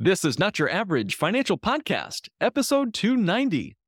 This is Not Your Average Financial Podcast, episode 290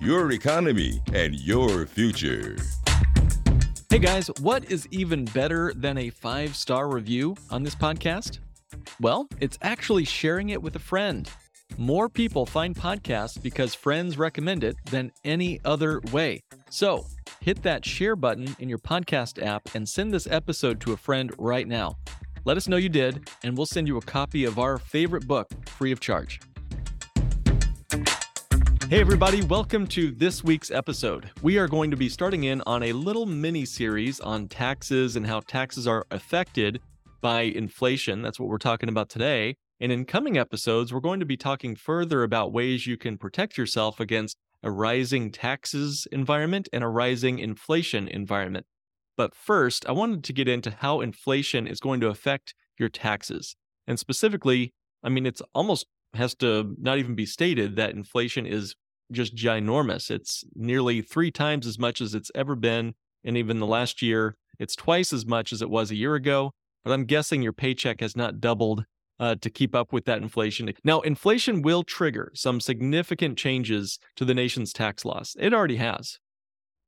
your economy, and your future. Hey guys, what is even better than a five star review on this podcast? Well, it's actually sharing it with a friend. More people find podcasts because friends recommend it than any other way. So, hit that share button in your podcast app and send this episode to a friend right now. Let us know you did, and we'll send you a copy of our favorite book free of charge. Hey, everybody, welcome to this week's episode. We are going to be starting in on a little mini series on taxes and how taxes are affected by inflation. That's what we're talking about today. And in coming episodes, we're going to be talking further about ways you can protect yourself against a rising taxes environment and a rising inflation environment. But first, I wanted to get into how inflation is going to affect your taxes. And specifically, I mean, it's almost has to not even be stated that inflation is just ginormous. It's nearly three times as much as it's ever been. And even the last year, it's twice as much as it was a year ago. But I'm guessing your paycheck has not doubled uh, to keep up with that inflation. Now, inflation will trigger some significant changes to the nation's tax laws. It already has.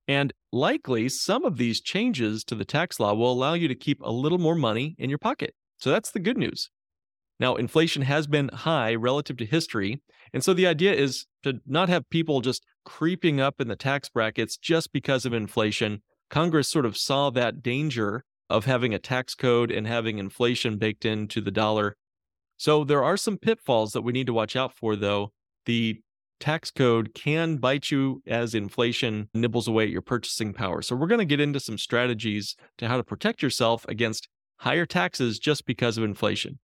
And likely, some of these changes to the tax law will allow you to keep a little more money in your pocket. So that's the good news. Now, inflation has been high relative to history. And so the idea is to not have people just creeping up in the tax brackets just because of inflation. Congress sort of saw that danger of having a tax code and having inflation baked into the dollar. So there are some pitfalls that we need to watch out for, though. The tax code can bite you as inflation nibbles away at your purchasing power. So we're going to get into some strategies to how to protect yourself against higher taxes just because of inflation.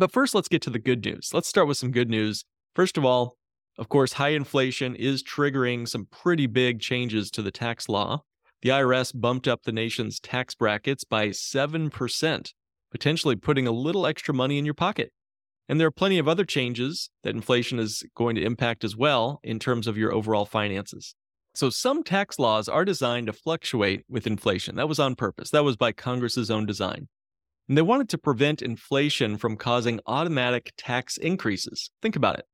But first, let's get to the good news. Let's start with some good news. First of all, of course, high inflation is triggering some pretty big changes to the tax law. The IRS bumped up the nation's tax brackets by 7%, potentially putting a little extra money in your pocket. And there are plenty of other changes that inflation is going to impact as well in terms of your overall finances. So, some tax laws are designed to fluctuate with inflation. That was on purpose, that was by Congress's own design. And they wanted to prevent inflation from causing automatic tax increases. Think about it.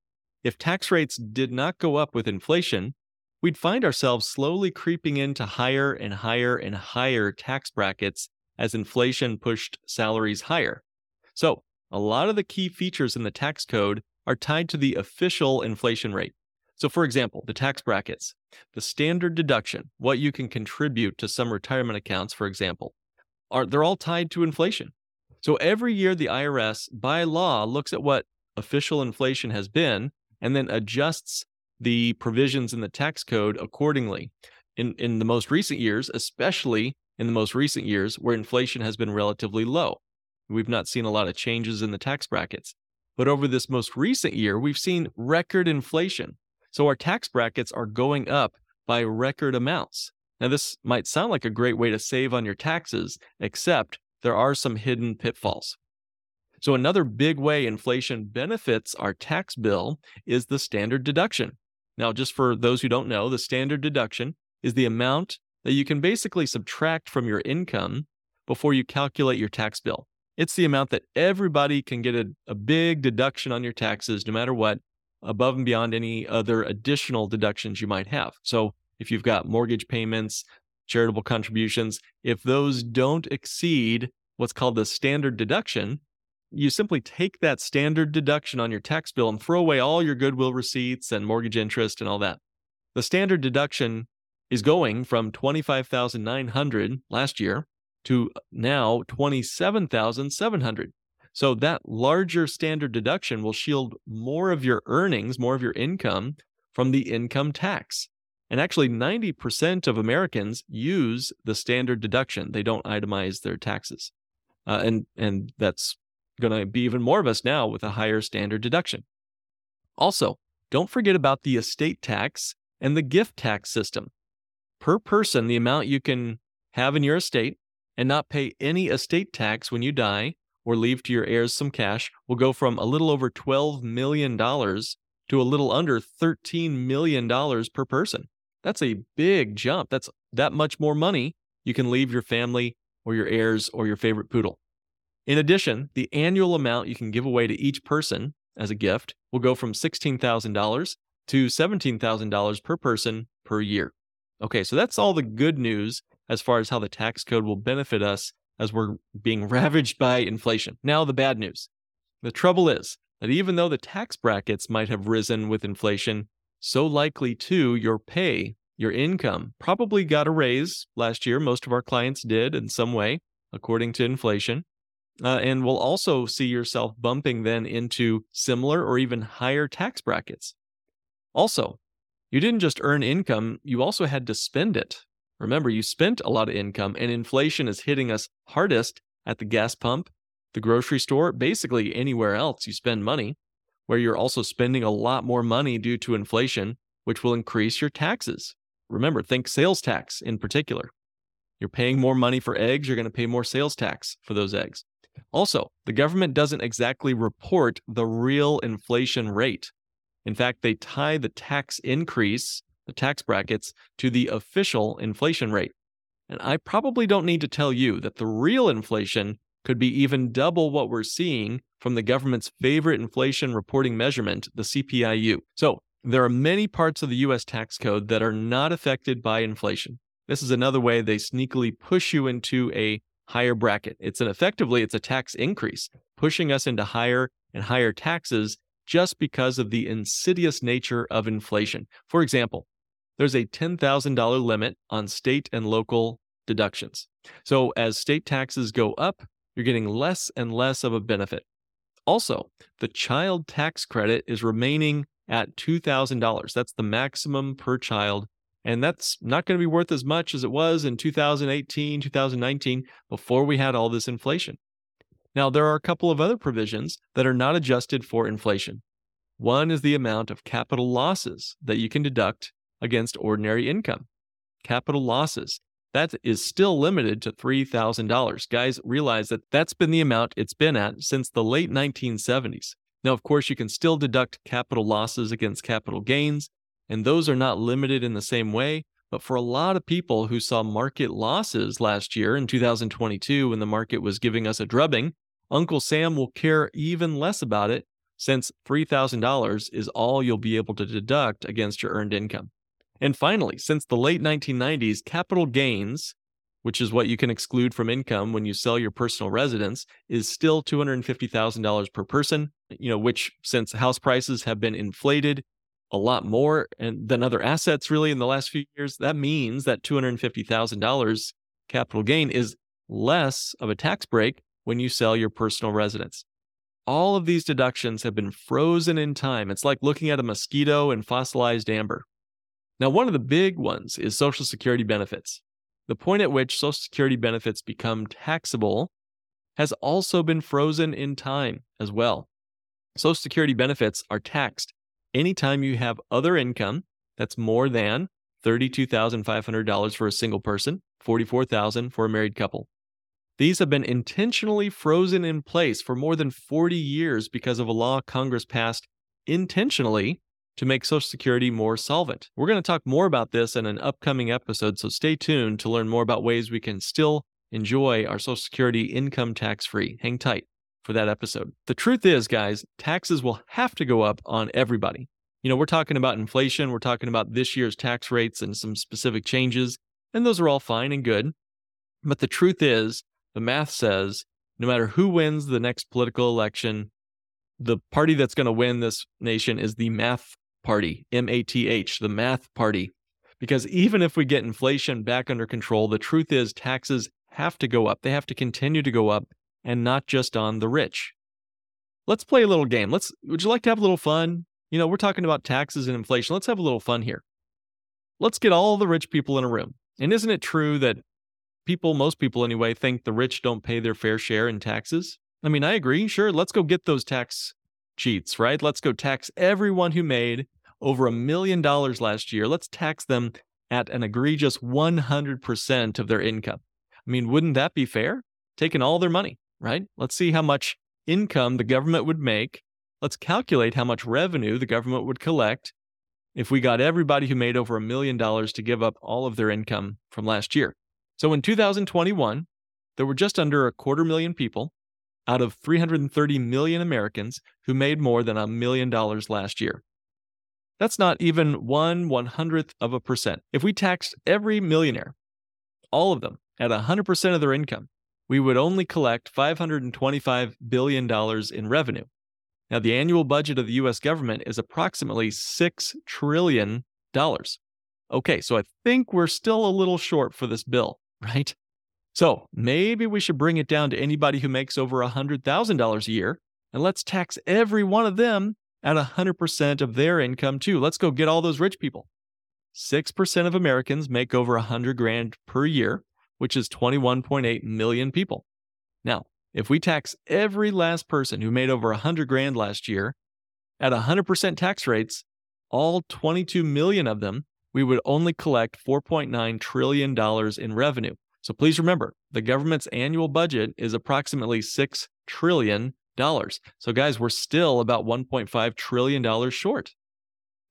If tax rates did not go up with inflation, we'd find ourselves slowly creeping into higher and higher and higher tax brackets as inflation pushed salaries higher. So, a lot of the key features in the tax code are tied to the official inflation rate. So, for example, the tax brackets, the standard deduction, what you can contribute to some retirement accounts, for example, are they're all tied to inflation. So every year, the IRS, by law, looks at what official inflation has been and then adjusts the provisions in the tax code accordingly. In, in the most recent years, especially in the most recent years where inflation has been relatively low, we've not seen a lot of changes in the tax brackets. But over this most recent year, we've seen record inflation. So our tax brackets are going up by record amounts. Now, this might sound like a great way to save on your taxes, except there are some hidden pitfalls. So, another big way inflation benefits our tax bill is the standard deduction. Now, just for those who don't know, the standard deduction is the amount that you can basically subtract from your income before you calculate your tax bill. It's the amount that everybody can get a, a big deduction on your taxes, no matter what, above and beyond any other additional deductions you might have. So, if you've got mortgage payments, charitable contributions, if those don't exceed what's called the standard deduction, you simply take that standard deduction on your tax bill and throw away all your goodwill receipts and mortgage interest and all that. The standard deduction is going from 25,900 last year to now 27,700. So that larger standard deduction will shield more of your earnings, more of your income from the income tax. And actually, 90% of Americans use the standard deduction. They don't itemize their taxes. Uh, and, and that's going to be even more of us now with a higher standard deduction. Also, don't forget about the estate tax and the gift tax system. Per person, the amount you can have in your estate and not pay any estate tax when you die or leave to your heirs some cash will go from a little over $12 million to a little under $13 million per person. That's a big jump. That's that much more money you can leave your family or your heirs or your favorite poodle. In addition, the annual amount you can give away to each person as a gift will go from $16,000 to $17,000 per person per year. Okay, so that's all the good news as far as how the tax code will benefit us as we're being ravaged by inflation. Now, the bad news. The trouble is that even though the tax brackets might have risen with inflation, so likely too your pay, your income, probably got a raise last year. Most of our clients did in some way, according to inflation. Uh, and will also see yourself bumping then into similar or even higher tax brackets. Also, you didn't just earn income, you also had to spend it. Remember, you spent a lot of income, and inflation is hitting us hardest at the gas pump, the grocery store, basically anywhere else you spend money, where you're also spending a lot more money due to inflation, which will increase your taxes. Remember, think sales tax in particular. You're paying more money for eggs, you're going to pay more sales tax for those eggs. Also, the government doesn't exactly report the real inflation rate. In fact, they tie the tax increase the tax brackets, to the official inflation rate. And I probably don't need to tell you that the real inflation could be even double what we're seeing from the government's favorite inflation reporting measurement, the CPIU. So, there are many parts of the US tax code that are not affected by inflation. This is another way they sneakily push you into a higher bracket. It's an effectively it's a tax increase, pushing us into higher and higher taxes just because of the insidious nature of inflation. For example, there's a $10,000 limit on state and local deductions. So as state taxes go up, you're getting less and less of a benefit. Also, the child tax credit is remaining at $2,000. That's the maximum per child. And that's not going to be worth as much as it was in 2018, 2019, before we had all this inflation. Now, there are a couple of other provisions that are not adjusted for inflation. One is the amount of capital losses that you can deduct against ordinary income. Capital losses. That is still limited to $3,000. Guys, realize that that's been the amount it's been at since the late 1970s. Now, of course, you can still deduct capital losses against capital gains, and those are not limited in the same way. But for a lot of people who saw market losses last year in 2022 when the market was giving us a drubbing, Uncle Sam will care even less about it since $3,000 is all you'll be able to deduct against your earned income. And finally, since the late 1990s, capital gains, which is what you can exclude from income when you sell your personal residence, is still $250,000 per person, you know, which since house prices have been inflated a lot more and than other assets really in the last few years, that means that $250,000 capital gain is less of a tax break when you sell your personal residence. All of these deductions have been frozen in time. It's like looking at a mosquito in fossilized amber. Now, one of the big ones is Social Security benefits. The point at which Social Security benefits become taxable has also been frozen in time as well. Social Security benefits are taxed anytime you have other income that's more than $32,500 for a single person, $44,000 for a married couple. These have been intentionally frozen in place for more than 40 years because of a law Congress passed intentionally to make Social Security more solvent. We're going to talk more about this in an upcoming episode, so stay tuned to learn more about ways we can still enjoy our Social Security income tax free. Hang tight for that episode. The truth is, guys, taxes will have to go up on everybody. You know, we're talking about inflation, we're talking about this year's tax rates and some specific changes, and those are all fine and good. But the truth is, the math says no matter who wins the next political election, the party that's going to win this nation is the math Party, M A T H, the math party. Because even if we get inflation back under control, the truth is taxes have to go up. They have to continue to go up and not just on the rich. Let's play a little game. Let's would you like to have a little fun? You know, we're talking about taxes and inflation. Let's have a little fun here. Let's get all the rich people in a room. And isn't it true that people, most people anyway, think the rich don't pay their fair share in taxes? I mean, I agree. Sure, let's go get those tax cheats, right? Let's go tax everyone who made over a million dollars last year. Let's tax them at an egregious 100% of their income. I mean, wouldn't that be fair? Taking all their money, right? Let's see how much income the government would make. Let's calculate how much revenue the government would collect if we got everybody who made over a million dollars to give up all of their income from last year. So in 2021, there were just under a quarter million people out of 330 million Americans who made more than a million dollars last year. That's not even one one hundredth of a percent. If we taxed every millionaire, all of them, at 100% of their income, we would only collect $525 billion in revenue. Now, the annual budget of the US government is approximately $6 trillion. Okay, so I think we're still a little short for this bill, right? So maybe we should bring it down to anybody who makes over $100,000 a year, and let's tax every one of them at 100% of their income too. Let's go get all those rich people. 6% of Americans make over 100 grand per year, which is 21.8 million people. Now, if we tax every last person who made over 100 grand last year at 100% tax rates, all 22 million of them, we would only collect $4.9 trillion in revenue. So please remember, the government's annual budget is approximately $6 trillion. So, guys, we're still about $1.5 trillion short.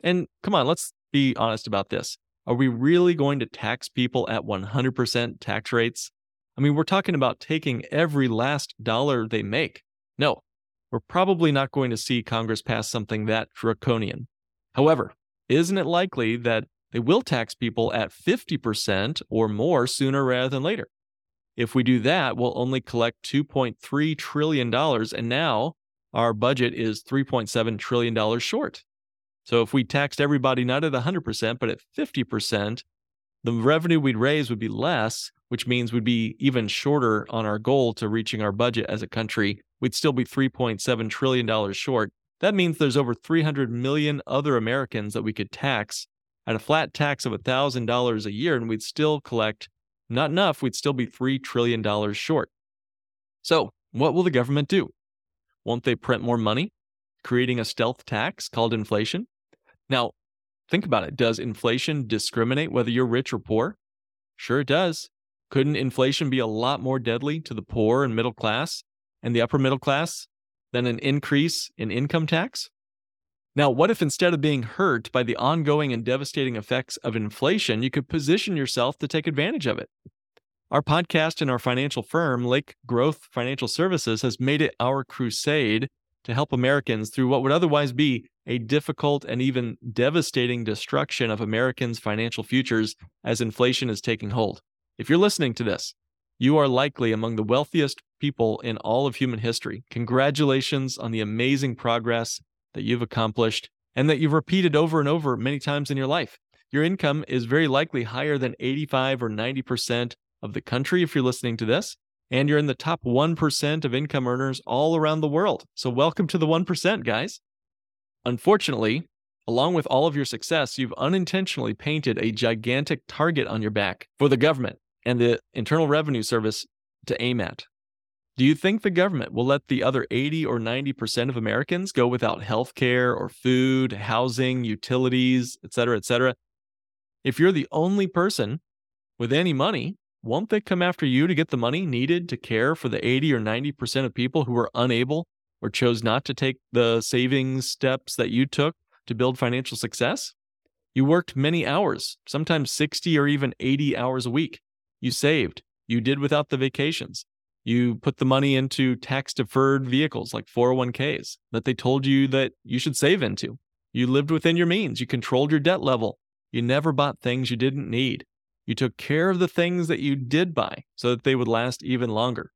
And come on, let's be honest about this. Are we really going to tax people at 100% tax rates? I mean, we're talking about taking every last dollar they make. No, we're probably not going to see Congress pass something that draconian. However, isn't it likely that they will tax people at 50% or more sooner rather than later? If we do that, we'll only collect $2.3 trillion, and now our budget is $3.7 trillion short. So if we taxed everybody not at 100%, but at 50%, the revenue we'd raise would be less, which means we'd be even shorter on our goal to reaching our budget as a country. We'd still be $3.7 trillion short. That means there's over 300 million other Americans that we could tax at a flat tax of $1,000 a year, and we'd still collect not enough. We'd still be $3 trillion short. So, what will the government do? Won't they print more money, creating a stealth tax called inflation? Now, think about it. Does inflation discriminate whether you're rich or poor? Sure, it does. Couldn't inflation be a lot more deadly to the poor and middle class and the upper middle class than an increase in income tax? Now, what if instead of being hurt by the ongoing and devastating effects of inflation, you could position yourself to take advantage of it? Our podcast and our financial firm, Lake Growth Financial Services, has made it our crusade to help Americans through what would otherwise be a difficult and even devastating destruction of Americans' financial futures as inflation is taking hold. If you're listening to this, you are likely among the wealthiest people in all of human history. Congratulations on the amazing progress that you've accomplished and that you've repeated over and over many times in your life. Your income is very likely higher than 85 or 90% of the country if you're listening to this, and you're in the top 1% of income earners all around the world. So, welcome to the 1%, guys. Unfortunately, along with all of your success, you've unintentionally painted a gigantic target on your back for the government and the Internal Revenue Service to aim at. Do you think the government will let the other 80 or 90% of Americans go without health care or food, housing, utilities, et cetera, et cetera? If you're the only person with any money, won't they come after you to get the money needed to care for the 80 or 90% of people who are unable or chose not to take the savings steps that you took to build financial success? You worked many hours, sometimes 60 or even 80 hours a week. You saved. You did without the vacations. You put the money into tax deferred vehicles like 401ks that they told you that you should save into. You lived within your means. You controlled your debt level. You never bought things you didn't need. You took care of the things that you did buy so that they would last even longer.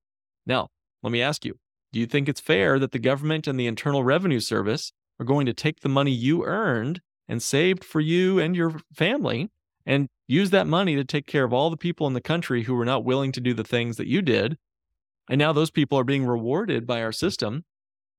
Now, let me ask you do you think it's fair that the government and the Internal Revenue Service are going to take the money you earned and saved for you and your family and use that money to take care of all the people in the country who were not willing to do the things that you did and now those people are being rewarded by our system.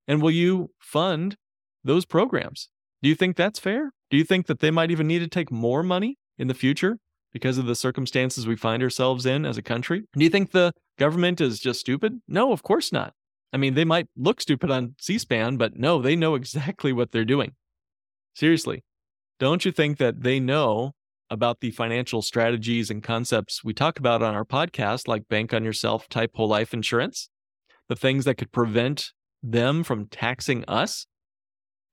And will you fund those programs? Do you think that's fair? Do you think that they might even need to take more money in the future because of the circumstances we find ourselves in as a country? Do you think the government is just stupid? No, of course not. I mean, they might look stupid on C SPAN, but no, they know exactly what they're doing. Seriously, don't you think that they know about the financial strategies and concepts we talk about on our podcast, like bank on yourself type whole life insurance? The things that could prevent them from taxing us?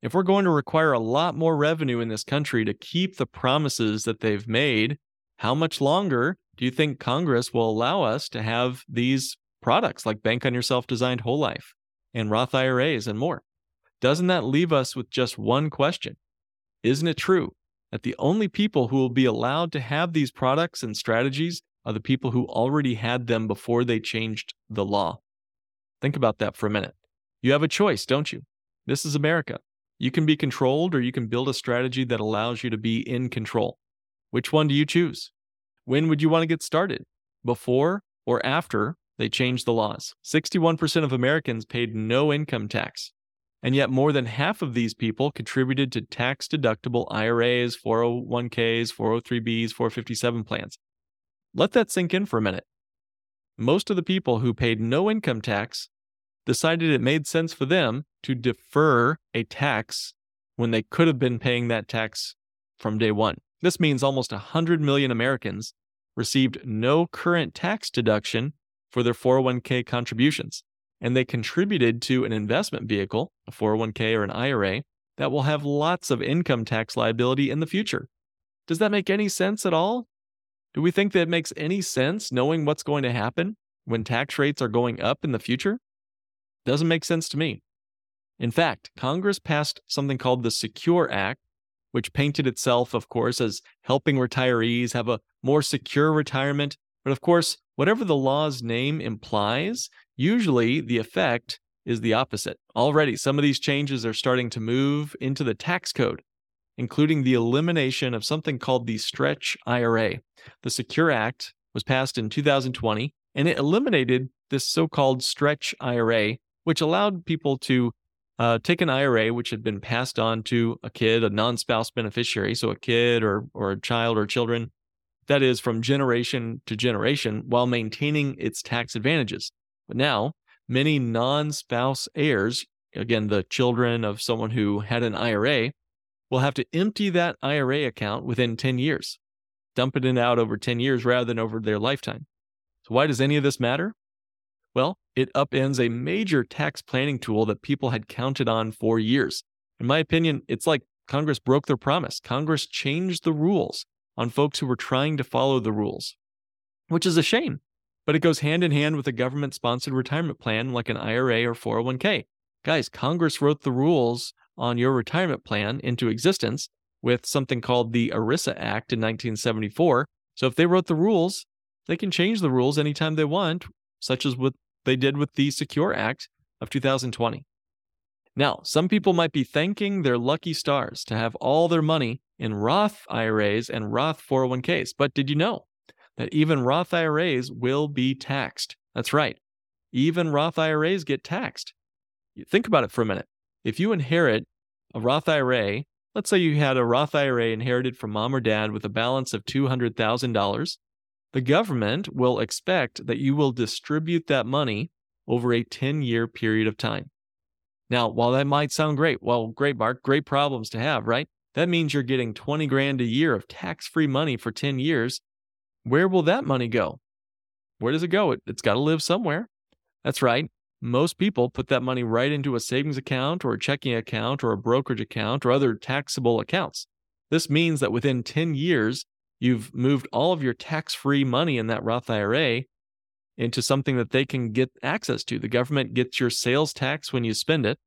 If we're going to require a lot more revenue in this country to keep the promises that they've made, how much longer do you think Congress will allow us to have these products like Bank on Yourself Designed Whole Life and Roth IRAs and more? Doesn't that leave us with just one question? Isn't it true that the only people who will be allowed to have these products and strategies are the people who already had them before they changed the law? Think about that for a minute. You have a choice, don't you? This is America. You can be controlled or you can build a strategy that allows you to be in control. Which one do you choose? When would you want to get started? Before or after they changed the laws? 61% of Americans paid no income tax. And yet, more than half of these people contributed to tax deductible IRAs, 401ks, 403bs, 457 plans. Let that sink in for a minute. Most of the people who paid no income tax decided it made sense for them to defer a tax when they could have been paying that tax from day one. This means almost 100 million Americans received no current tax deduction for their 401k contributions, and they contributed to an investment vehicle, a 401k or an IRA, that will have lots of income tax liability in the future. Does that make any sense at all? Do we think that it makes any sense knowing what's going to happen when tax rates are going up in the future? Doesn't make sense to me. In fact, Congress passed something called the Secure Act, which painted itself, of course, as helping retirees have a more secure retirement. But of course, whatever the law's name implies, usually the effect is the opposite. Already, some of these changes are starting to move into the tax code, including the elimination of something called the Stretch IRA. The Secure Act was passed in 2020, and it eliminated this so called Stretch IRA which allowed people to uh, take an IRA which had been passed on to a kid, a non-spouse beneficiary, so a kid or or a child or children, that is from generation to generation, while maintaining its tax advantages. But now, many non-spouse heirs, again the children of someone who had an IRA, will have to empty that IRA account within 10 years, dump it out over 10 years rather than over their lifetime. So why does any of this matter? Well, it upends a major tax planning tool that people had counted on for years. In my opinion, it's like Congress broke their promise. Congress changed the rules on folks who were trying to follow the rules, which is a shame. But it goes hand in hand with a government sponsored retirement plan like an IRA or 401k. Guys, Congress wrote the rules on your retirement plan into existence with something called the ERISA Act in 1974. So if they wrote the rules, they can change the rules anytime they want, such as what they did with the Secure Act of 2020. Now, some people might be thanking their lucky stars to have all their money in Roth IRAs and Roth 401ks. But did you know that even Roth IRAs will be taxed? That's right. Even Roth IRAs get taxed. Think about it for a minute. If you inherit a Roth IRA, let's say you had a Roth IRA inherited from mom or dad with a balance of $200,000, the government will expect that you will distribute that money over a 10 year period of time. Now, while that might sound great, well, great, Mark, great problems to have, right? That means you're getting 20 grand a year of tax free money for 10 years. Where will that money go? Where does it go? It, has got to live somewhere. That's right. Most people put that money right into a savings account or a checking account or a brokerage account or other taxable accounts. This means that within 10 years, You've moved all of your tax free money in that Roth IRA into something that they can get access to. The government gets your sales tax when you spend it,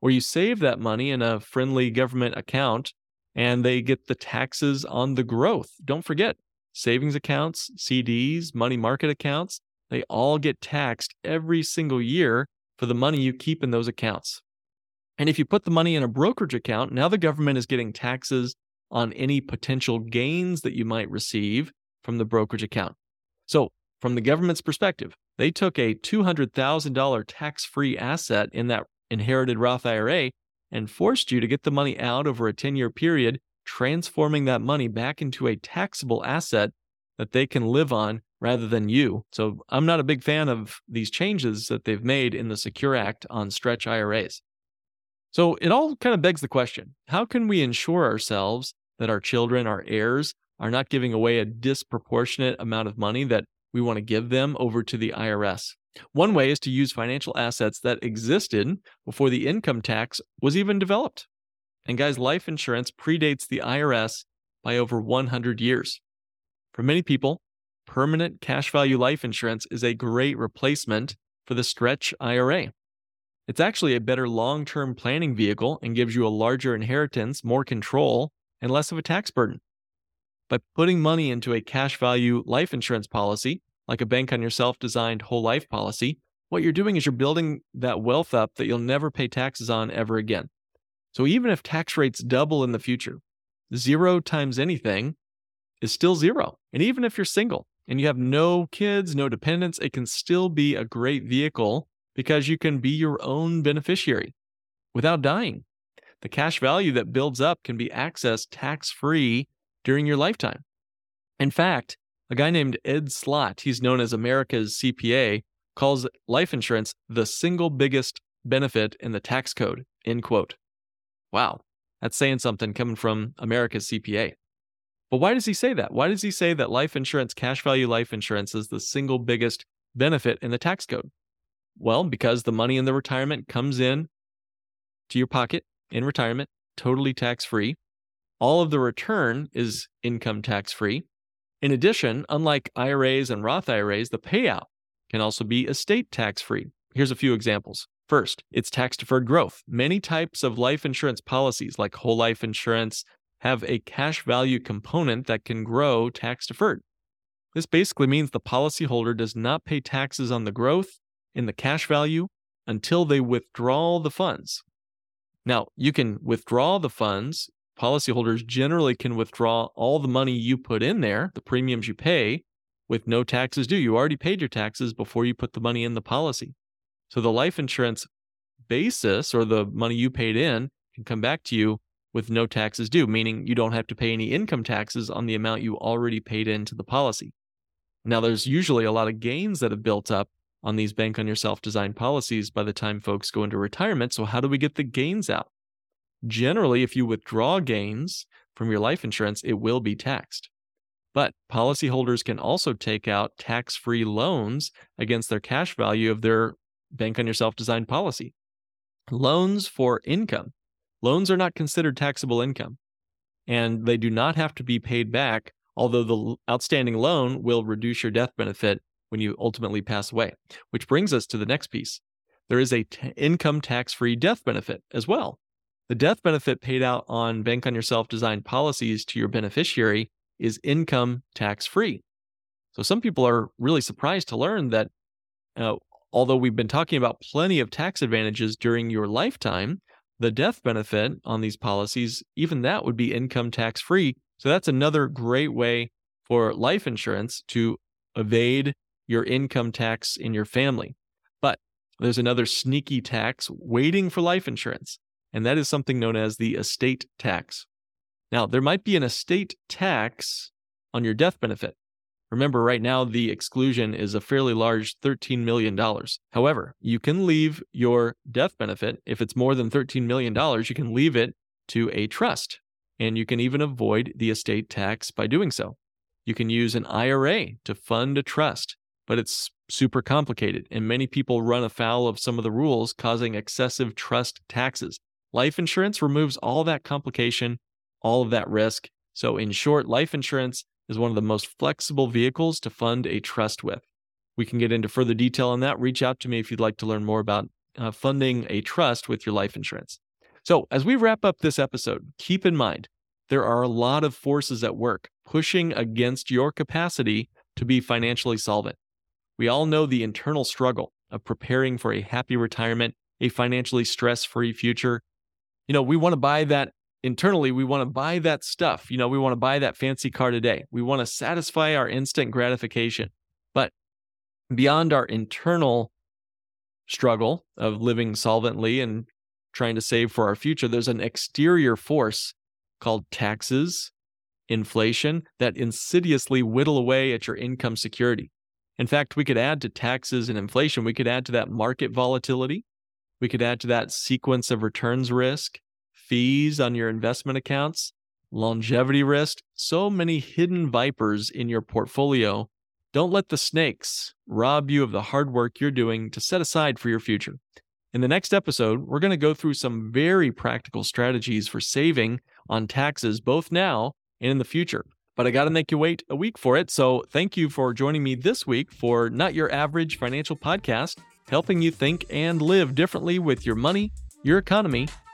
or you save that money in a friendly government account and they get the taxes on the growth. Don't forget, savings accounts, CDs, money market accounts, they all get taxed every single year for the money you keep in those accounts. And if you put the money in a brokerage account, now the government is getting taxes on any potential gains that you might receive from the brokerage account. So, from the government's perspective, they took a $200,000 tax free asset in that inherited Roth IRA and forced you to get the money out over a 10 year period, transforming that money back into a taxable asset that they can live on rather than you. So I'm not a big fan of these changes that they've made in the Secure Act on stretch IRAs. So it all kind of begs the question how can we ensure ourselves that our children, our heirs, are not giving away a disproportionate amount of money that we want to give them over to the IRS? One way is to use financial assets that existed before the income tax was even developed. And guys, life insurance predates the IRS by over 100 years. For many people, permanent cash value life insurance is a great replacement for the stretch IRA. It's actually a better long term planning vehicle and gives you a larger inheritance, more control, and less of a tax burden. By putting money into a cash value life insurance policy, like a bank on yourself designed whole life policy, what you're doing is you're building that wealth up that you'll never pay taxes on ever again. So even if tax rates double in the future, zero times anything is still zero. And even if you're single and you have no kids, no dependents, it can still be a great vehicle because you can be your own beneficiary without dying. The cash value that builds up can be accessed tax free during your lifetime. In fact, a guy named Ed Slott, he's known as America's CPA, calls life insurance the single biggest benefit in the tax code. End quote. Wow, that's saying something coming from America's CPA. But why does he say that? Why does he say that life insurance, cash value life insurance, is the single biggest benefit in the tax code? Well, because the money in the retirement comes in to your pocket in retirement, totally tax free. All of the return is income tax free. In addition, unlike IRAs and Roth IRAs, the payout can also be estate tax free. Here's a few examples. First, it's tax deferred growth. Many types of life insurance policies, like whole life insurance, have a cash value component that can grow tax deferred. This basically means the policyholder does not pay taxes on the growth in the cash value until they withdraw the funds. Now, you can withdraw the funds. Policyholders generally can withdraw all the money you put in there, the premiums you pay, with no taxes due. You already paid your taxes before you put the money in the policy. So the life insurance basis or the money you paid in can come back to you with no taxes due, meaning you don't have to pay any income taxes on the amount you already paid into the policy. Now, there's usually a lot of gains that have built up on these bank on yourself designed policies by the time folks go into retirement. So, how do we get the gains out? Generally, if you withdraw gains from your life insurance, it will be taxed. But policyholders can also take out tax free loans against their cash value of their bank on yourself designed policy. Loans for income. Loans are not considered taxable income, and they do not have to be paid back, although the outstanding loan will reduce your death benefit when you ultimately pass away. Which brings us to the next piece. There is a t- income tax free death benefit as well. The death benefit paid out on bank on yourself designed policies to your beneficiary is income tax free. So some people are really surprised to learn that uh, Although we've been talking about plenty of tax advantages during your lifetime, the death benefit on these policies, even that would be income tax free. So that's another great way for life insurance to evade your income tax in your family. But there's another sneaky tax waiting for life insurance, and that is something known as the estate tax. Now, there might be an estate tax on your death benefit. Remember, right now, the exclusion is a fairly large $13 million. However, you can leave your death benefit, if it's more than $13 million, you can leave it to a trust. And you can even avoid the estate tax by doing so. You can use an IRA to fund a trust, but it's super complicated. And many people run afoul of some of the rules, causing excessive trust taxes. Life insurance removes all that complication, all of that risk. So, in short, life insurance is one of the most flexible vehicles to fund a trust with. We can get into further detail on that. Reach out to me if you'd like to learn more about uh, funding a trust with your life insurance. So, as we wrap up this episode, keep in mind there are a lot of forces at work pushing against your capacity to be financially solvent. We all know the internal struggle of preparing for a happy retirement, a financially stress free future. You know, we want to buy that internally we want to buy that stuff you know we want to buy that fancy car today. We want to satisfy our instant gratification. But beyond our internal struggle of living solvently and trying to save for our future there's an exterior force called taxes inflation that insidiously whittle away at your income security. In fact, we could add to taxes and inflation, we could add to that market volatility. We could add to that sequence of returns risk, fees on your investment accounts, longevity risk, so many hidden vipers in your portfolio. Don't let the snakes rob you of the hard work you're doing to set aside for your future. In the next episode, we're going to go through some very practical strategies for saving on taxes both now and in the future. But I got to make you wait a week for it. So thank you for joining me this week for Not Your Average Financial Podcast, helping you think and live differently with your money, your economy,